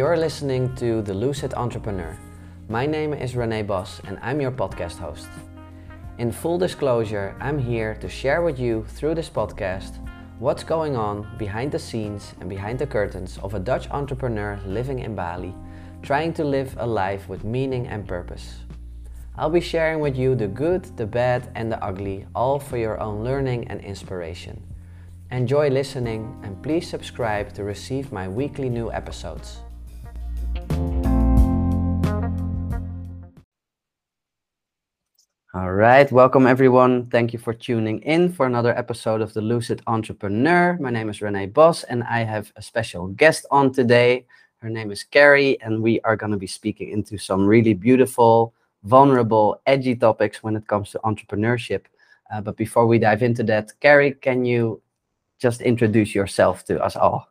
You're listening to The Lucid Entrepreneur. My name is Renee Bos and I'm your podcast host. In full disclosure, I'm here to share with you through this podcast what's going on behind the scenes and behind the curtains of a Dutch entrepreneur living in Bali, trying to live a life with meaning and purpose. I'll be sharing with you the good, the bad, and the ugly, all for your own learning and inspiration. Enjoy listening and please subscribe to receive my weekly new episodes. All right, welcome everyone. Thank you for tuning in for another episode of The Lucid Entrepreneur. My name is Renee Bos and I have a special guest on today. Her name is Keri, and we are going to be speaking into some really beautiful, vulnerable, edgy topics when it comes to entrepreneurship. Uh, but before we dive into that, Keri, can you just introduce yourself to us all.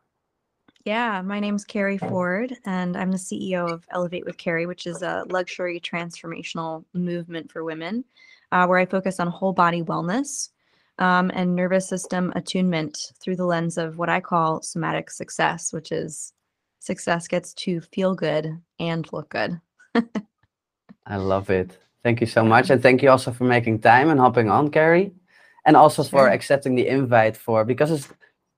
Yeah, my name's Keri Ford, and I'm the CEO of Elevate with Keri, which is a luxury transformational movement for women, uh, where I focus on whole body wellness um, and nervous system attunement through the lens of what I call somatic success, which is success gets to feel good and look good. I love it. Thank you so much. And thank you also for making time and hopping on, Keri and also sure. for accepting the invite for because it's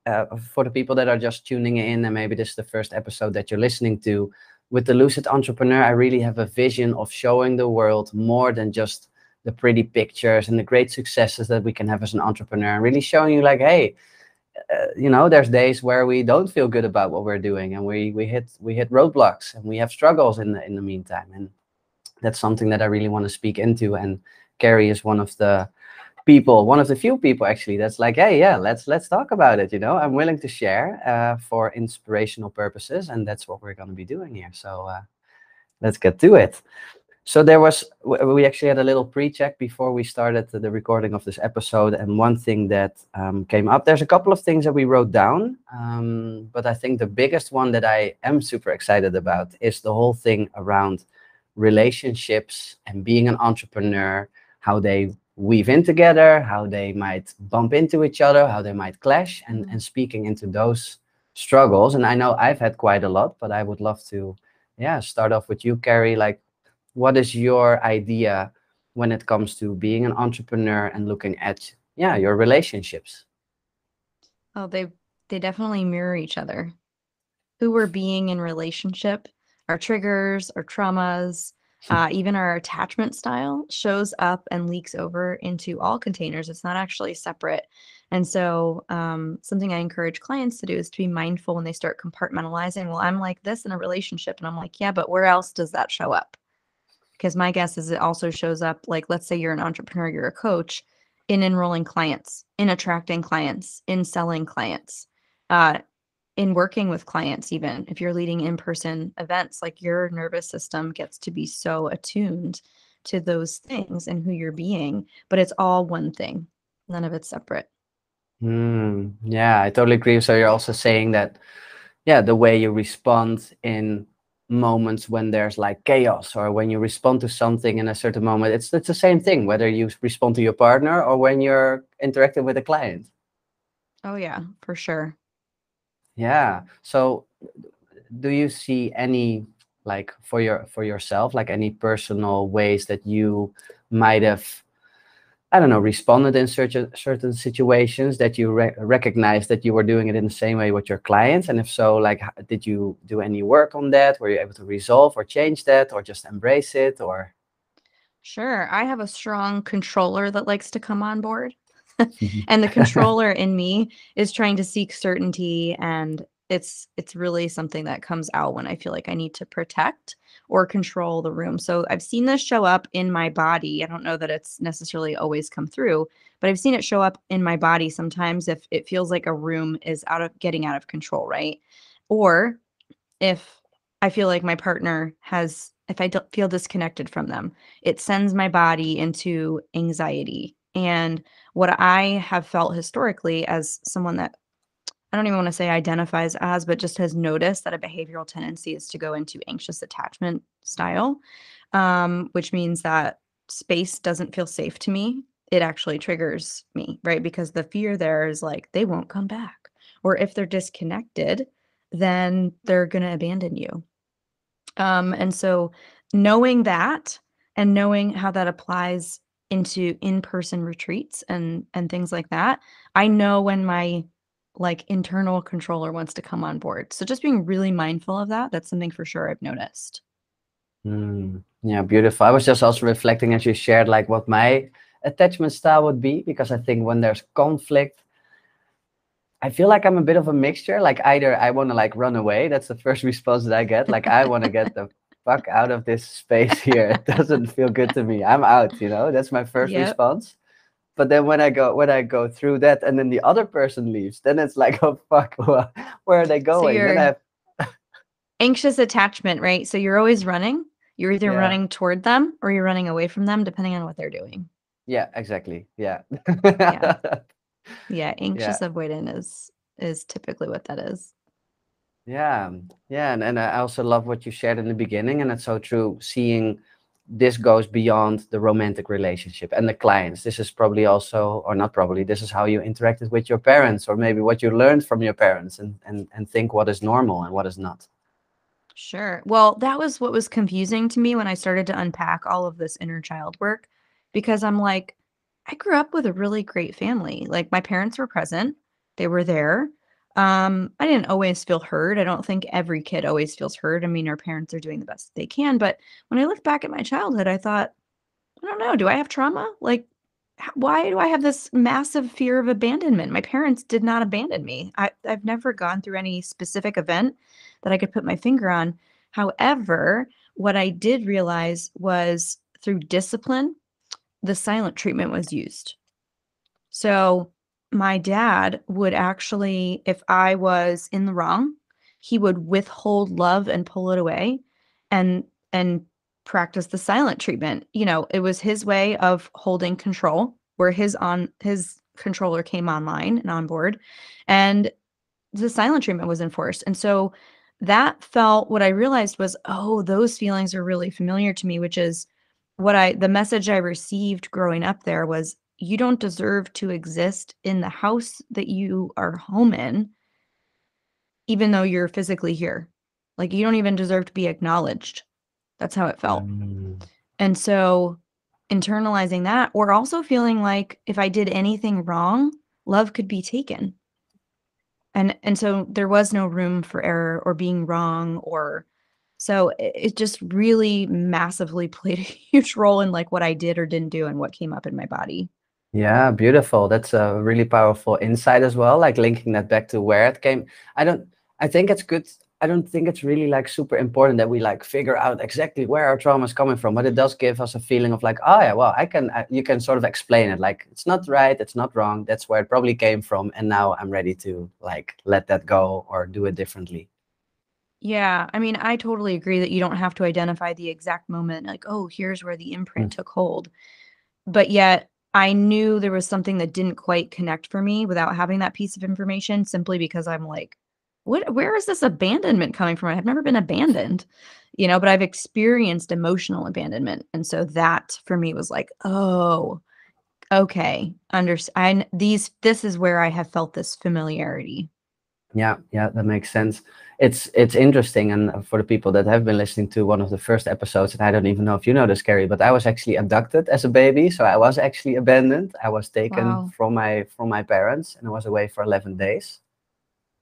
uh, for the people that are just tuning in and maybe this is the first episode that you're listening to with the lucid entrepreneur i really have a vision of showing the world more than just the pretty pictures and the great successes that we can have as an entrepreneur and really showing you like hey uh, you know there's days where we don't feel good about what we're doing and we we hit we hit roadblocks and we have struggles in the in the meantime. And that's something that i really want to speak into and Keri is one of the people one of the few people actually that's like hey yeah let's let's talk about it you know? I'm willing to share uh, for inspirational purposes and that's what we're going to be doing here so uh, let's get to it. So there was we actually had a little pre-check before we started the recording of this episode and one thing that um, came up there's a couple of things that we wrote down um, but i think the biggest one that i am super excited about is the whole thing around relationships and being an entrepreneur how they weave in together, how they might bump into each other, how they might clash, and, mm-hmm. and speaking into those struggles. And I know I've had quite a lot, but I would love to, yeah, start off with you, Keri. Like, what is your idea when it comes to being an entrepreneur and looking at, yeah, your relationships? Oh, they they definitely mirror each other. Who we're being in relationship, our triggers, our traumas, uh, even our attachment style shows up and leaks over into all containers. It's not actually separate. And so, um, something I encourage clients to do is to be mindful when they start compartmentalizing. Well, I'm like this in a relationship. And I'm like, yeah, but where else does that show up? Because my guess is it also shows up, like, let's say you're an entrepreneur, you're a coach, in enrolling clients, in attracting clients, in selling clients. Uh, in working with clients even if you're leading in-person events like your nervous system gets to be so attuned to those things and who you're being but it's all one thing. None of it's separate. Mm, yeah i totally agree. So you're also saying that yeah the way you respond in moments when there's like chaos or when you respond to something in a certain moment it's it's the same thing whether you respond to your partner or when you're interacting with a client. Oh yeah for sure yeah. So do you see any like for your for yourself like any personal ways that you might have I don't know responded in certain certain situations that you re- recognize that you were doing it in the same way with your clients and if so like did you do any work on that were you able to resolve or change that or just embrace it or Sure. I have a strong controller that likes to come on board. Mm-hmm. and the controller in me is trying to seek certainty and it's it's really something that comes out when I feel like I need to protect or control the room. So I've seen this show up in my body. I don't know that it's necessarily always come through, but I've seen it show up in my body sometimes if it feels like a room is out of getting out of control, right? Or if I feel like my partner has if I feel disconnected from them, it sends my body into anxiety and what I have felt historically as someone that I don't even want to say identifies as, but just has noticed that a behavioral tendency is to go into anxious attachment style, um, which means that space doesn't feel safe to me. It actually triggers me, right? Because the fear there is like, they won't come back. Or if they're disconnected, then they're going to abandon you. Um, and so knowing that and knowing how that applies into in-person retreats and and things like that, I know when my like internal controller wants to come on board. So just being really mindful of that, that's something for sure I've noticed. Mm, yeah, beautiful. I was just also reflecting as you shared like what my attachment style would be because I think when there's conflict, I feel like I'm a bit of a mixture. Like either I want to like run away. That's the first response that I get. Like I want to get the fuck out of this space here. It doesn't feel good to me. I'm out, you know. That's my first Yep. response. But then when I go when I go through that and then the other person leaves, then it's like, oh fuck, wh- where are they going? then I have Anxious attachment, right? So you're always running. You're either Yeah. running toward them or you're running away from them, depending on what they're doing. yeah, exactly. Yeah. Yeah. Yeah, anxious avoidant is is typically what that is. Yeah, yeah, and, and I also love what you shared in the beginning, and it's so true. Seeing this goes beyond the romantic relationship and the clients. This is probably also, or not probably, this is how you interacted with your parents, or maybe what you learned from your parents, and and and think what is normal and what is not. Sure. Well, that was what was confusing to me when I started to unpack all of this inner child work because I'm like, I grew up with a really great family. Like my parents were present, they were there. Um, I didn't always feel heard. I don't think every kid always feels heard. I mean, our parents are doing the best they can. But when I look back at my childhood, I thought, I don't know, do I have trauma? Like, why do I have this massive fear of abandonment? My parents did not abandon me. I, I've never gone through any specific event that I could put my finger on. However, what I did realize was through discipline, the silent treatment was used. So my dad would actually, if I was in the wrong, he would withhold love and pull it away and and practice the silent treatment. You know, it was his way of holding control where his on his controller came online and on board and the silent treatment was enforced. And so that felt what I realized was, oh, those feelings are really familiar to me, which is what I the message I received growing up there was you don't deserve to exist in the house that you are home in, even though you're physically here. Like you don't even deserve to be acknowledged. That's how it felt. Mm, And so internalizing that, or also feeling like if I did anything wrong, love could be taken. And and so there was no room for error or being wrong or so it, it just really massively played a huge role in like what I did or didn't do and what came up in my body. Yeah, beautiful. That's a really powerful insight as well. Like linking that back to where it came. I don't. I think it's good. I don't think it's really like super important that we like figure out exactly where our trauma is coming from, but it does give us a feeling of like, oh yeah, well, I can. I, you can sort of explain it. Like it's not right, it's not wrong. That's where it probably came from, and now I'm ready to like let that go or do it differently. Yeah, I mean, I totally agree that you don't have to identify the exact moment, like, oh, here's where the imprint mm. took hold. But yet, I knew there was something that didn't quite connect for me without having that piece of information, simply because I'm like, what, where is this abandonment coming from? I've never been abandoned, you know, but I've experienced emotional abandonment. And so that for me was like, oh, okay, understand. These, this is where I have felt this familiarity. Yeah, yeah, that makes sense. It's it's interesting, and for the people that have been listening to one of the first episodes, and I don't even know if you know this, Keri, but I was actually abducted as a baby, so I was actually abandoned. I was taken Wow. from my from my parents, and I was away for eleven days.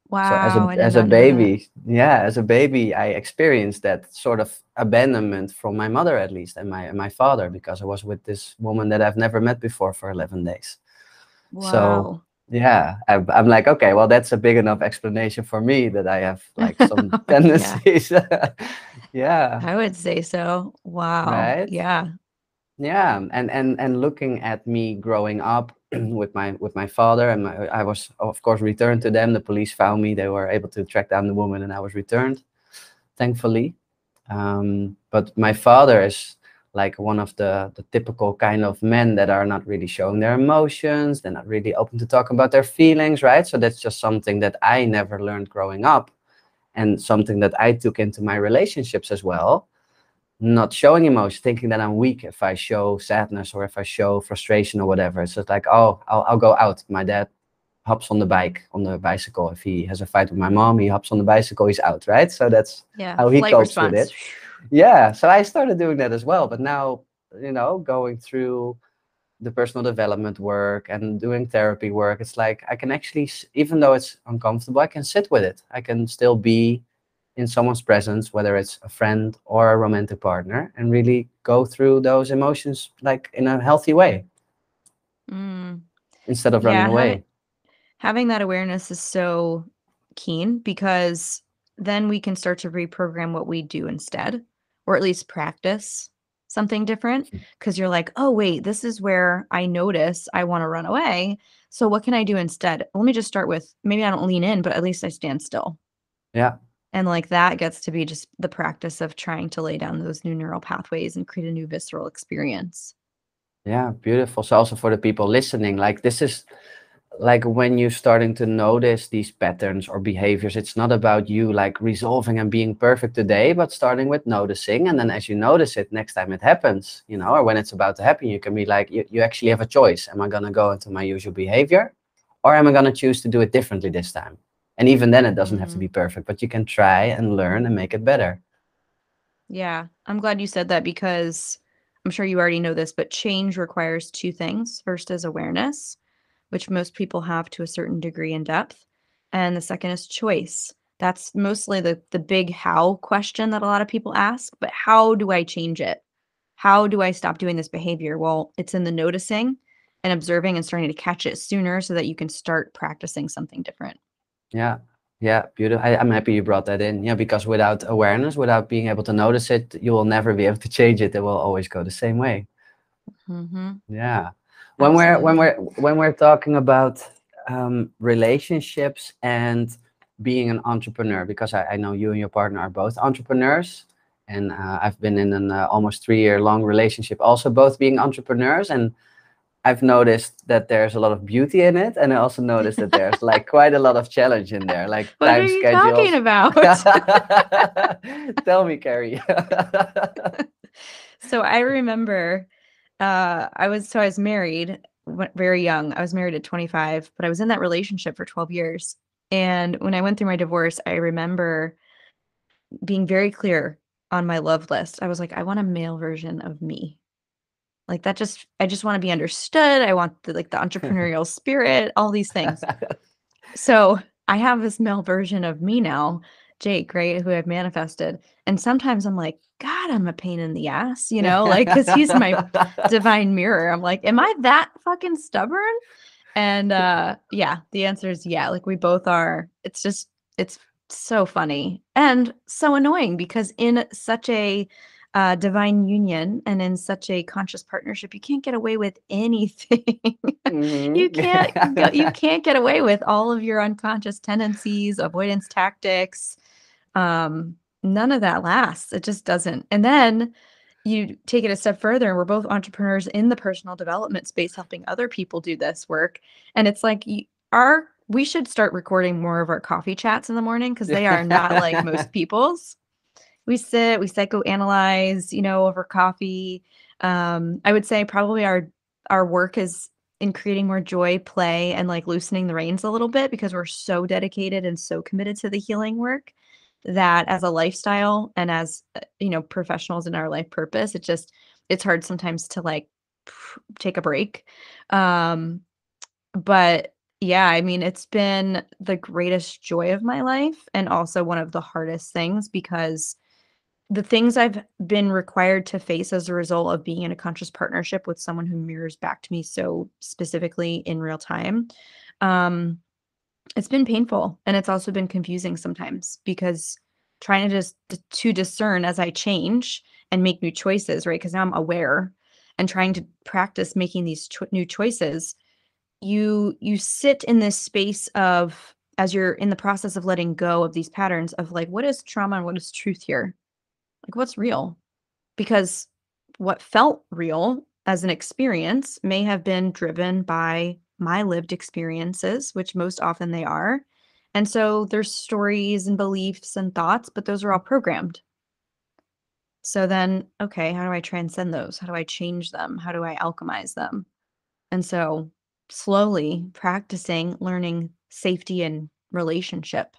Wow. so as a as a not know that. baby, yeah, as a baby, I experienced that sort of abandonment from my mother at least, and my and my father, because I was with this woman that I've never met before for eleven days wow. So, Wow. Yeah I'm, I'm like okay well that's a big enough explanation for me that i have like some Yeah. tendencies yeah I would say so. Wow. Right? Yeah. yeah and and and looking at me growing up with my with my father and my, i was of course returned to them the police found me they were able to track down the woman and i was returned thankfully um, but my father is like one of the the typical kind of men that are not really showing their emotions they're not really open to talk about their feelings right so that's just something that i never learned growing up and something that i took into my relationships as well not showing emotion thinking that i'm weak if i show sadness or if i show frustration or whatever So it's just like oh i'll, I'll go out my dad hops on the bike on the bicycle. If he has a fight with my mom, he hops on the bicycle. He's out, right? So that's Yeah. how he copes response. with it. Yeah. So I started doing that as well. But now, you know, going through the personal development work and doing therapy work, it's like I can actually, even though it's uncomfortable, I can sit with it. I can still be in someone's presence, whether it's a friend or a romantic partner, and really go through those emotions like in a healthy way Mm. instead of Yeah, running having- away. having that awareness is so keen because then we can start to reprogram what we do instead or at least practice something different hmm. because you're like oh wait this is where i notice i want to run away so what can i do instead let me just start with maybe i don't lean in but at least i stand still Yeah. and like that gets to be just the practice of trying to lay down those new neural pathways and create a new visceral experience Yeah, beautiful. So also for the people listening, like this is like when you're starting to notice these patterns or behaviors, it's not about you like resolving and being perfect today, but starting with noticing. And then as you notice it, next time it happens, you know, or when it's about to happen, you can be like, you, you actually have a choice. Am I gonna go into my usual behavior? Or am I gonna choose to do it differently this time? And even then it doesn't have to Mhm. be perfect, but you can try and learn and make it better. Yeah, I'm glad you said that because I'm sure you already know this, but change requires two things. First is awareness, which most people have to a certain degree in depth, and the second is choice. That's mostly the the big how question that a lot of people ask, but how do I change it? How do I stop doing this behavior? Well, it's in the noticing and observing and starting to catch it sooner so that you can start practicing something different. Yeah, yeah, beautiful. I, I'm happy you brought that in. Yeah, because without awareness, without being able to notice it, you will never be able to change it. It will always go the same way. hmm Yeah. When we're when we're when we're talking about um, relationships and being an entrepreneur, because I, I know you and your partner are both entrepreneurs, and uh, I've been in an uh, almost three year long relationship, also both being entrepreneurs, and I've noticed that there's a lot of beauty in it, and I also noticed that there's like quite a lot of challenge in there, like What time are you schedules. talking about? Tell me, Keri. so I remember uh I was so I was married very young. I was married at 25, but I was in that relationship for 12 years. And when I went through my divorce, I remember being very clear on my love list. I was like, I want a male version of me. Like that just I just want to be understood. I want the like the entrepreneurial spirit, all these things. So I have this male version of me now, Jake, right, who I've manifested. And sometimes I'm like, God, I'm a pain in the ass, you know, like because he's my divine mirror. I'm like, am I that fucking stubborn? And uh yeah, the answer is yeah. Like we both are. It's just it's so funny and so annoying because in such a uh, divine union and in such a conscious partnership, you can't get away with anything. Mhm. you can't you can't get away with all of your unconscious tendencies, avoidance tactics. Um, none of that lasts. It just doesn't. And then you take it a step further, and we're both entrepreneurs in the personal development space, helping other people do this work. And it's like our we should start recording more of our coffee chats in the morning because they are not like most people's. We sit, we psychoanalyze, you know, over coffee. Um, I would say probably our our work is in creating more joy, play, and like loosening the reins a little bit because we're so dedicated and so committed to the healing work that as a lifestyle and as uh, you know professionals in our life purpose it just it's hard sometimes to like take a break. Um but yeah i mean it's been the greatest joy of my life and also one of the hardest things because the things I've been required to face as a result of being in a conscious partnership with someone who mirrors back to me so specifically in real time, um, it's been painful and it's also been confusing sometimes because trying to just to discern as I change and make new choices, right? Because now I'm aware and trying to practice making these cho- new choices. You you sit in this space of as you're in the process of letting go of these patterns of like what is trauma and what is truth here like what's real because what felt real as an experience may have been driven by my lived experiences which most often they are. And so there's stories and beliefs and thoughts but those are all programmed. So then okay how do i transcend those? How do i change them? How do i alchemize them? And so slowly practicing learning safety and relationship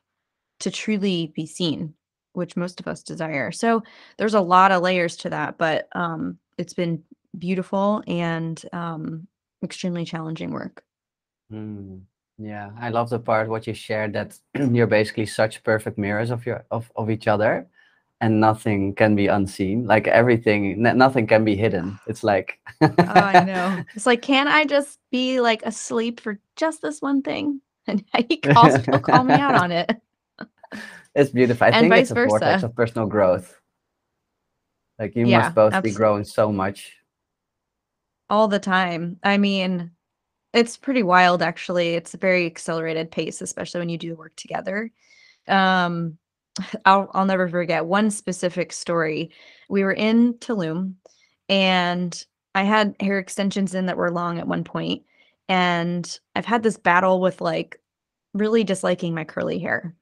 to truly be seen, which most of us desire. So there's a lot of layers to that, but um, it's been beautiful and um, extremely challenging work. Mm, yeah, I love the part what you shared that you're basically such perfect mirrors of your of, of each other and nothing can be unseen. Like everything, nothing can be hidden. It's like Oh, I know. It's like, can I just be like asleep for just this one thing? And he calls, he'll call me out on it. it's beautiful. I And think it's vice a vortex versa. of personal growth. Like you Yeah, must both be growing so much. All the time. I mean, it's pretty wild actually. It's a very accelerated pace, especially when you do work together. Um, I'll I'll never forget one specific story. We were in Tulum and I had hair extensions in that were long at one point, and I've had this battle with like really disliking my curly hair.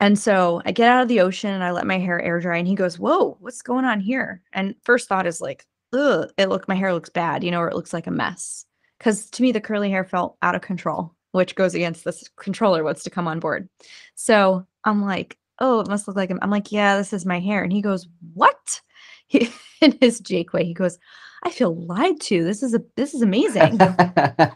And so I get out of the ocean and I let my hair air dry and he goes, "Whoa, what's going on here?" And first thought is like, "Ugh, it look my hair looks bad, you know, or it looks like a mess." Cuz to me the curly hair felt out of control, which goes against this controller wants to come on board. So, I'm like, "Oh, it must look like I'm I'm like, "Yeah, this is my hair." And he goes, "What?" He, in his Jake way, he goes, "I feel lied to. This is a this is amazing."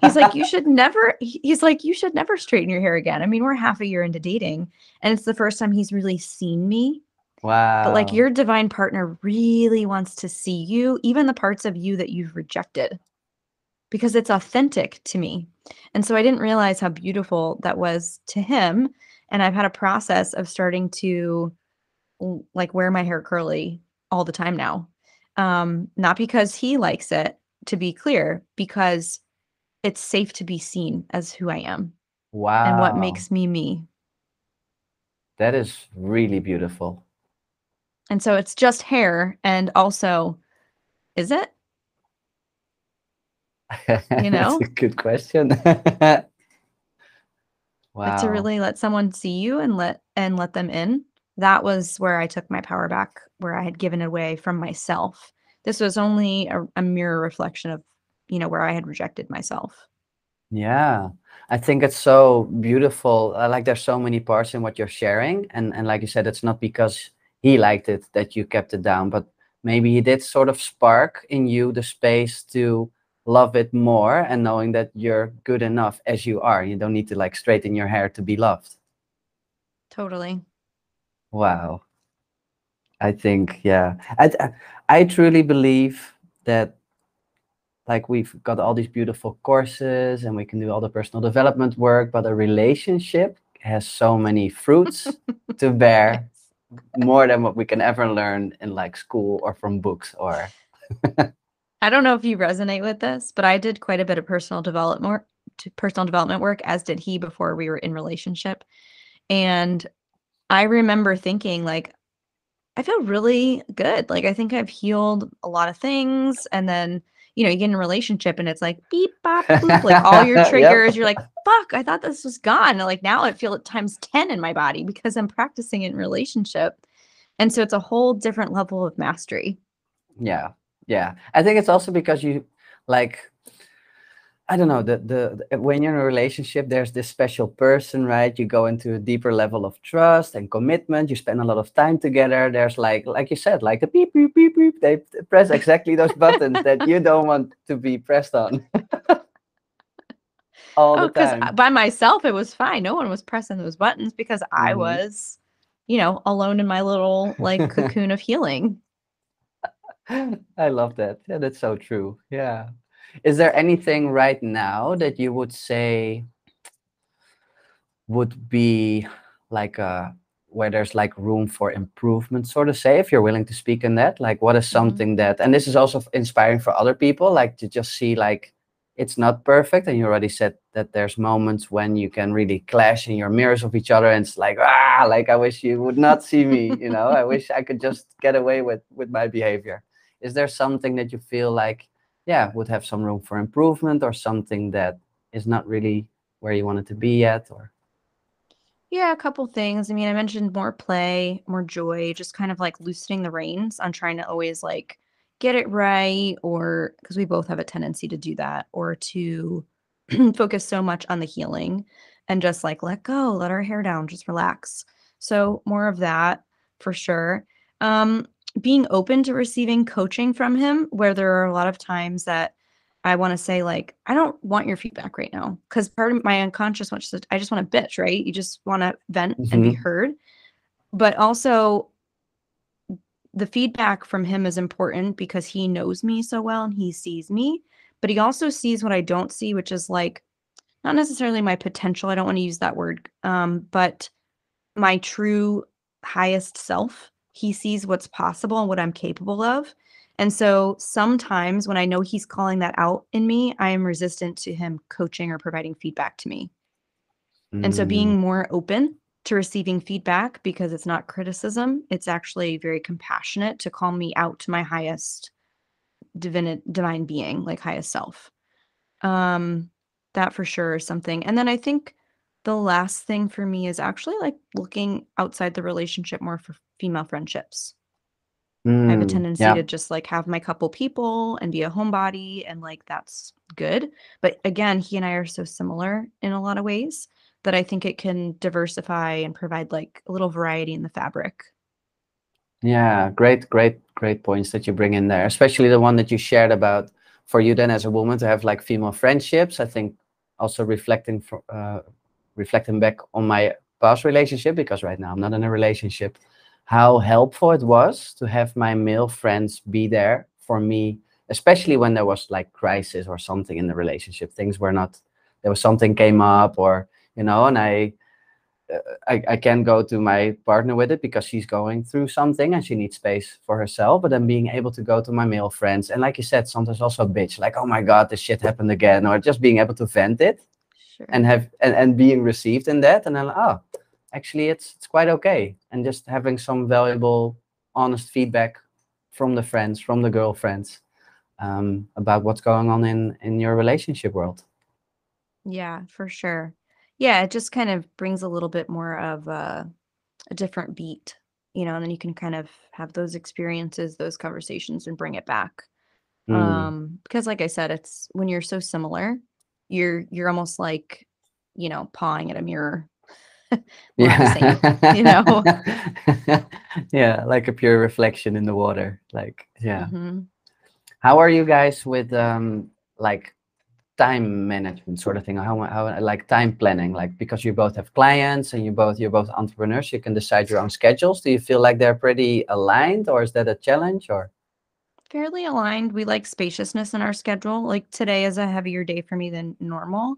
He's like, "You should never." He's like, "You should never straighten your hair again." I mean, we're half a year into dating, and it's the first time he's really seen me. Wow. But like, your divine partner really wants to see you, even the parts of you that you've rejected, because it's authentic to me. And so I didn't realize how beautiful that was to him. And I've had a process of starting to like wear my hair curly all the time now. Um, not because he likes it, to be clear, because it's safe to be seen as who I am Wow. and what makes me me. That is really beautiful. And so it's just hair. And also, is it? That's know? a good question. But to really let someone see you and let and let them in, that was where I took my power back, where I had given away from myself. This was only a, a mirror reflection of, you know, where I had rejected myself. Yeah, I think it's so beautiful. I like there's so many parts in what you're sharing, and and like you said, it's not because he liked it that you kept it down, but maybe he did sort of spark in you the space to love it more, and knowing that you're good enough as you are. You don't need to like straighten your hair to be loved. Totally. Wow. I think, yeah, I I truly believe that like we've got all these beautiful courses and we can do all the personal development work, but a relationship has so many fruits to bear Yes. more than what we can ever learn in like school or from books or I don't know if you resonate with this, but I did quite a bit of personal development work, personal development work, as did he before we were in relationship. And I remember thinking like, I feel really good. Like I think I've healed a lot of things. And then, you know, you get in a relationship and it's like beep bop boop, like all your Yep. triggers, you're like, fuck, I thought this was gone. And like now I feel it times 10 in my body because I'm practicing it in relationship. And so it's a whole different level of mastery. yeah yeah. I think it's also because you like i don't know the, the the- when you're in a relationship there's this special person right? You go into a deeper level of trust and commitment. You spend a lot of time together. There's like like you said like the beep beep beep beep. They press exactly those buttons that you don't want to be pressed on. All Oh, the because time. by myself it was fine. No one was pressing those buttons because I Mhm. was, you know, alone in my little like cocoon of healing. I love that. Yeah, that's so true. Yeah. Is there anything right now that you would say would be like a where there's like room for improvement, sort of say, if you're willing to speak on that? Like, what is Mhm. something that, and this is also inspiring for other people, like to just see like it's not perfect. And you already said that there's moments when you can really clash in your mirrors of each other, and it's like, ah, like I wish you would not see me, you know, I wish I could just get away with with my behavior. Is there something that you feel like, yeah, would have some room for improvement or something that is not really where you want it to be yet? Or Yeah, a couple things. I mean, I mentioned more play, more joy, just kind of like loosening the reins on trying to always like get it right or because we both have a tendency to do that or to focus so much on the healing and just like let go, let our hair down, just relax. So more of that for sure. Um, being open to receiving coaching from him, where there are a lot of times that I want to say like, I don't want your feedback right now, because part of my unconscious wants to, I just want to bitch, right? You just want to vent and be Mhm. heard, but also the feedback from him is important because he knows me so well and he sees me, but he also sees what I don't see, which is like not necessarily my potential. I don't want to use that word, um, but my true highest self. He sees what's possible and what I'm capable of. And so sometimes when I know he's calling that out in me, I am resistant to him coaching or providing feedback to me. And so Mm, being more open to receiving feedback because it's not criticism, it's actually very compassionate to call me out to my highest divine divine being, like highest self. Um that for sure is something. And then I think the last thing for me is actually like looking outside the relationship more for female friendships. I have a mm, tendency yeah. to just like have my couple people and be a homebody and like that's good. But again, he and I are so similar in a lot of ways that I think it can diversify and provide like a little variety in the fabric. Yeah, great, great, great points that you bring in there, especially the one that you shared about for you then as a woman to have like female friendships. I think also reflecting for uh, reflecting back on my past relationship because right now I'm not in a relationship, how helpful it was to have my male friends be there for me, especially when there was like crisis or something in the relationship. Things were not there was something came up or you know, and I uh, I, I can go to my partner with it because she's going through something and she needs space for herself. But then being able to go to my male friends and like you said, sometimes also bitch, like, oh my God, this shit happened again, or just being able to vent it Sure. and have and, and being received in that. And then oh, actually it's it's quite okay. And just having some valuable, honest feedback from the friends, from the girlfriends, um, about what's going on in in your relationship world. yeah, for sure. Yeah, it just kind of brings a little bit more of a, a different beat, you know, and then you can kind of have those experiences, those conversations and bring it back. Mm, um because like i said it's when you're so similar you're you're almost like you know pawing at a mirror We're not the same, you know? yeah, like a pure reflection in the water. Like, yeah. Mhm. How are you guys with um like time management sort of thing? How how like time planning? Like because you both have clients and you both you're both entrepreneurs, you can decide your own schedules. Do you feel like they're pretty aligned or is that a challenge or fairly aligned. We like spaciousness in our schedule. Like today is a heavier day for me than normal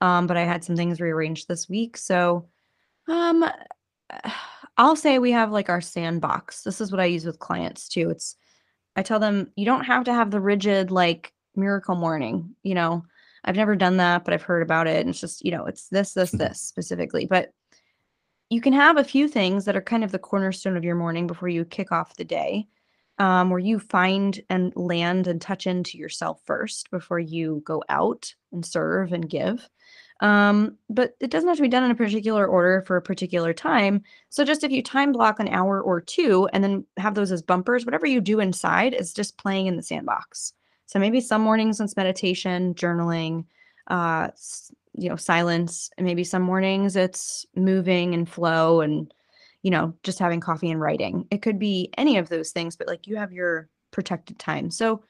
um but i had some things rearranged this week. So um i'll say we have like our sandbox. This is what i use with clients too. It's i tell them you don't have to have the rigid like miracle morning you know? I've never done that but i've heard about it and it's just you know it's this this this specifically. But you can have a few things that are kind of the cornerstone of your morning before you kick off the day um, where you find and land and touch into yourself first before you go out and serve and give. Um, but it doesn't have to be done in a particular order for a particular time. So just if you time block an hour or two and then have those as bumpers, whatever you do inside is just playing in the sandbox. So maybe some mornings it's meditation, journaling, uh, you know, silence, and maybe some mornings it's moving and flow and you know, just having coffee and writing. It could be any of those things, but like you have your protected time. So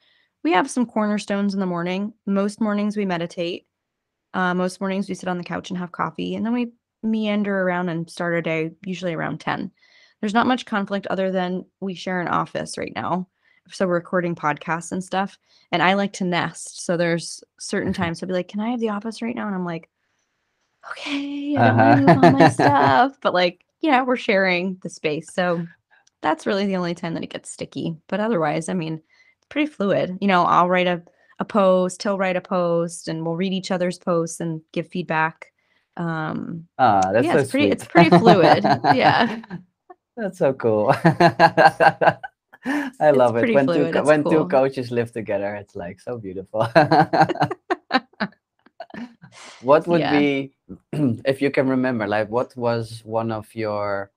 we have some cornerstones in the morning. Most mornings we meditate. Uh, most mornings we sit on the couch and have coffee, and then we meander around and start our day usually around 10. There's not much conflict other than we share an office right now. So we're recording podcasts and stuff. And I like to nest. So there's certain times I'll be like, Can I have the office right now? And I'm like, okay, I don't want to move all my uh-huh. stuff. But like, you know, we're sharing the space. So that's really the only time that it gets sticky. But otherwise, I mean, it's pretty fluid. You know, I'll write a, a post, he'll write a post, and we'll read each other's posts and give feedback. Um, Ah, that's yeah, so it's pretty sweet. it's pretty fluid. Yeah. That's so cool. I It's love it when two fluid, co- it's when two coaches live together. It's like so beautiful. What would Yeah. be, if you can remember, like what was one of your,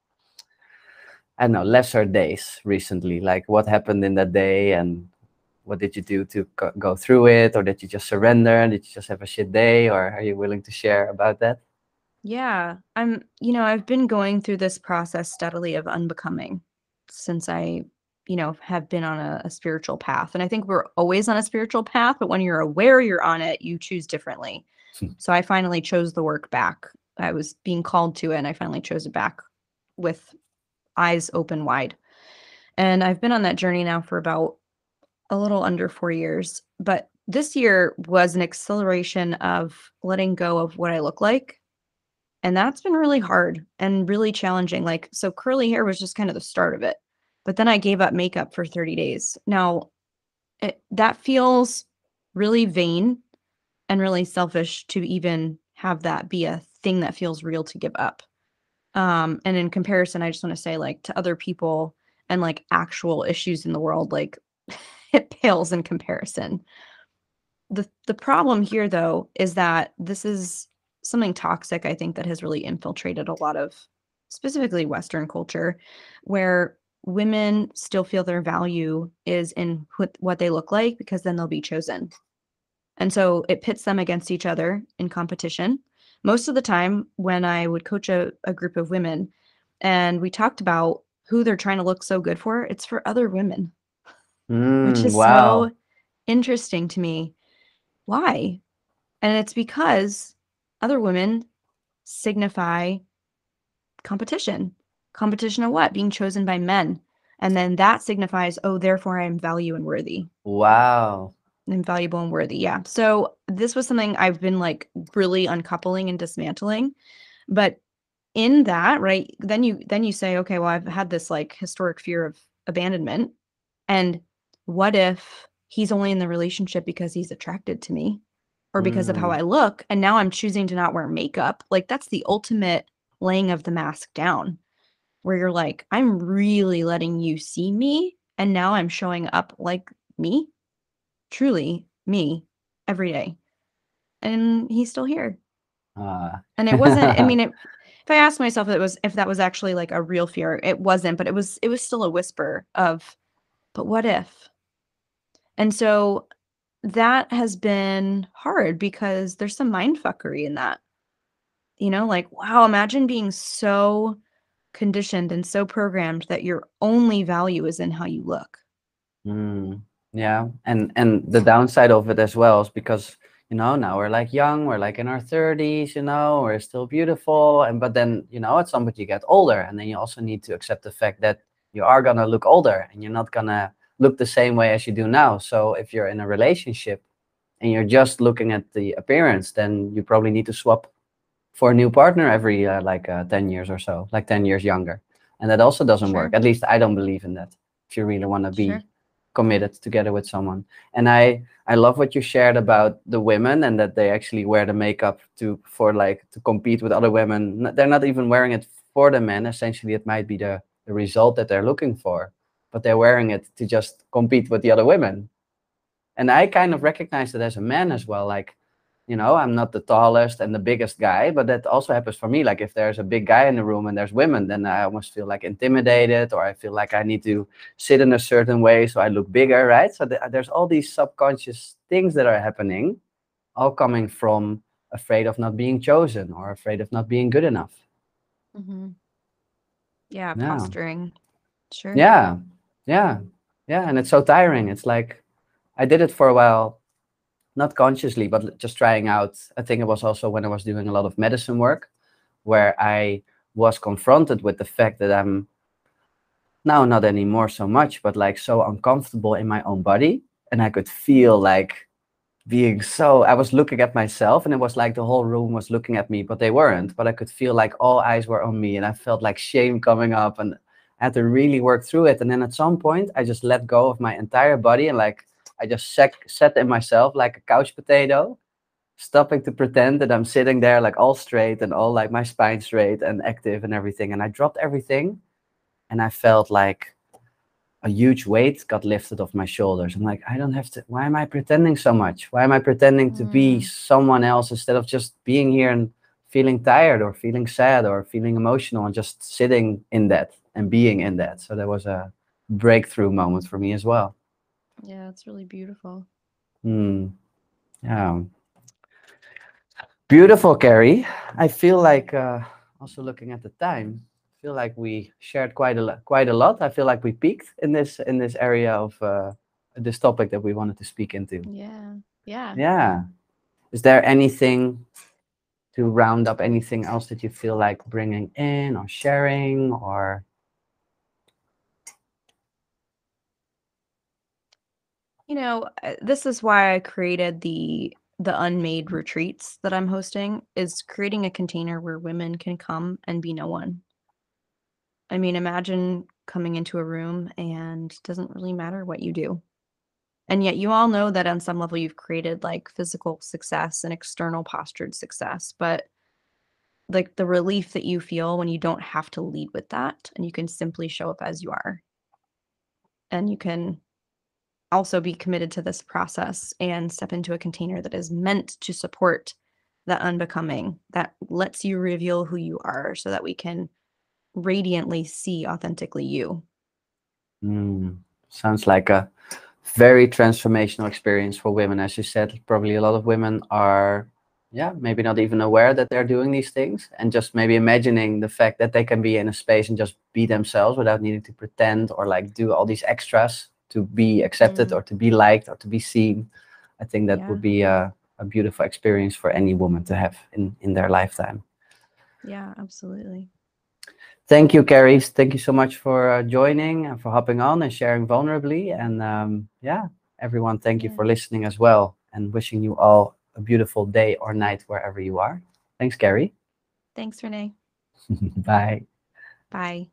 I don't know, lesser days recently? Like what happened in that day and what did you do to go, go through it or did you just surrender and did you just have a shit day or are you willing to share about that Yeah, I'm, you know, I've been going through this process steadily of unbecoming since I, you know, have been on a, a spiritual path. And I think we're always on a spiritual path, but when you're aware you're on it, you choose differently. Hmm. So I finally chose the work back. I was being called to it and I finally chose it back with eyes open wide. And I've been on that journey now for about a little under four years. But this year was an acceleration of letting go of what I look like and that's been really hard and really challenging. Like, so curly hair was just kind of the start of it. But then I gave up makeup for 30 days. Now, it, that feels really vain and really selfish to even have that be a thing that feels real to give up. Um, and in comparison, I just want to say, like, to other people and like actual issues in the world, like, it pales in comparison. The the problem here though is that this is something toxic i think that has really infiltrated a lot of specifically western culture where women still feel their value is in what, what they look like because then they'll be chosen and so it pits them against each other in competition most of the time when i would coach a, a group of women and we talked about who they're trying to look so good for it's for other women which Mm, is wow so interesting to me why and it's because other women signify competition. Competition of what? Being chosen by men. And then that signifies, oh, therefore I am value and worthy. wow I'm valuable and worthy. Yeah. So this was something I've been like really uncoupling and dismantling. But in that, right, then you then you say, okay, well, I've had this like historic fear of abandonment. And what if he's only in the relationship because he's attracted to me? or because of how Mm, I look. And now I'm choosing to not wear makeup. Like that's the ultimate laying of the mask down, where you're like, I'm really letting you see me. And now I'm showing up like me, truly me, every day. And he's still here. ah. And it wasn't, I mean, it, if I asked myself if it was if that was actually like a real fear, it wasn't, but it was it was still a whisper of, but what if? And so that has been hard because there's some mind fuckery in that. You know, like, wow, imagine being so conditioned and so programmed that your only value is in how you look. Mm, yeah, and and the downside of it as well is because you know now we're like young, we're like in our thirties, you know, we're still beautiful, and but then you know at some point you get older, and then you also need to accept the fact that you are gonna look older, and you're not gonna look the same way as you do now. So if you're in a relationship and you're just looking at the appearance, then you probably need to swap for a new partner every uh, like uh, ten years or so, like ten years younger, and that also doesn't work. At least I don't believe in that. If you really want to be Sure. Committed together with someone. And i i love what you shared about the women and that they actually wear the makeup to for like to compete with other women. They're not even wearing it for the men. Essentially it might be the the result that they're looking for but they're wearing it to just compete with the other women. And i kind of recognize that as a man as well like you know i'm not the tallest and the biggest guy but that also happens for me like if there's a big guy in the room and there's women then i almost feel like intimidated or i feel like i need to sit in a certain way so i look bigger right so th- there's all these subconscious things that are happening all coming from afraid of not being chosen or afraid of not being good enough Mm-hmm. Yeah, Yeah. posturing. Sure. yeah yeah yeah and it's so tiring it's like i did it for a while not consciously but just trying out i think it was also when i was doing a lot of medicine work where i was confronted with the fact that i'm now not anymore so much but like so uncomfortable in my own body. And i could feel like being so i was looking at myself and it was like the whole room was looking at me but they weren't. But i could feel like all eyes were on me and i felt like shame coming up and I had to really work through it. And then at some point, I just let go of my entire body and like I just sat, sat in myself like a couch potato, stopping to pretend that I'm sitting there like all straight and all like my spine straight and active and everything. And I dropped everything and I felt like a huge weight got lifted off my shoulders. I'm like, I don't have to, why am I pretending so much? Why am I pretending to be Mm. someone else instead of just being here and feeling tired or feeling sad or feeling emotional and just sitting in that and being in that. So that was a breakthrough moment for me as well. Yeah, it's really beautiful. Hmm. Yeah. Beautiful, Keri. I feel like uh, also looking at the time, I feel like we shared quite a lot. Quite a lot. I feel like we peaked in this in this area of uh, this topic that we wanted to speak into. Yeah. Yeah. Yeah. Is there anything to round up? Anything else that you feel like bringing in or sharing or? You know, uh, this is why I created the the unmade retreats that I'm hosting is creating a container where women can come and be no one. I mean, imagine coming into a room and doesn't really matter what you do. And yet you all know that on some level you've created like physical success and external postured success, but like the relief that you feel when you don't have to lead with that and you can simply show up as you are. And you can also be committed to this process and step into a container that is meant to support that unbecoming that lets you reveal who you are so that we can radiantly see authentically you. Mm, sounds like a very transformational experience for women. As you said, probably a lot of women are, yeah, maybe not even aware that they're doing these things and just maybe imagining the fact that they can be in a space and just be themselves without needing to pretend or like do all these extras to be accepted Mm. or to be liked or to be seen. I think that Yeah. would be a, a beautiful experience for any woman to have in, in their lifetime. Yeah, absolutely. Thank you, Keri. Thank you so much for uh, joining and for hopping on and sharing vulnerably. And um, yeah, everyone, thank you for listening as well and wishing you all a beautiful day or night wherever you are. Thanks, Keri. Thanks, Renee. Bye. Bye.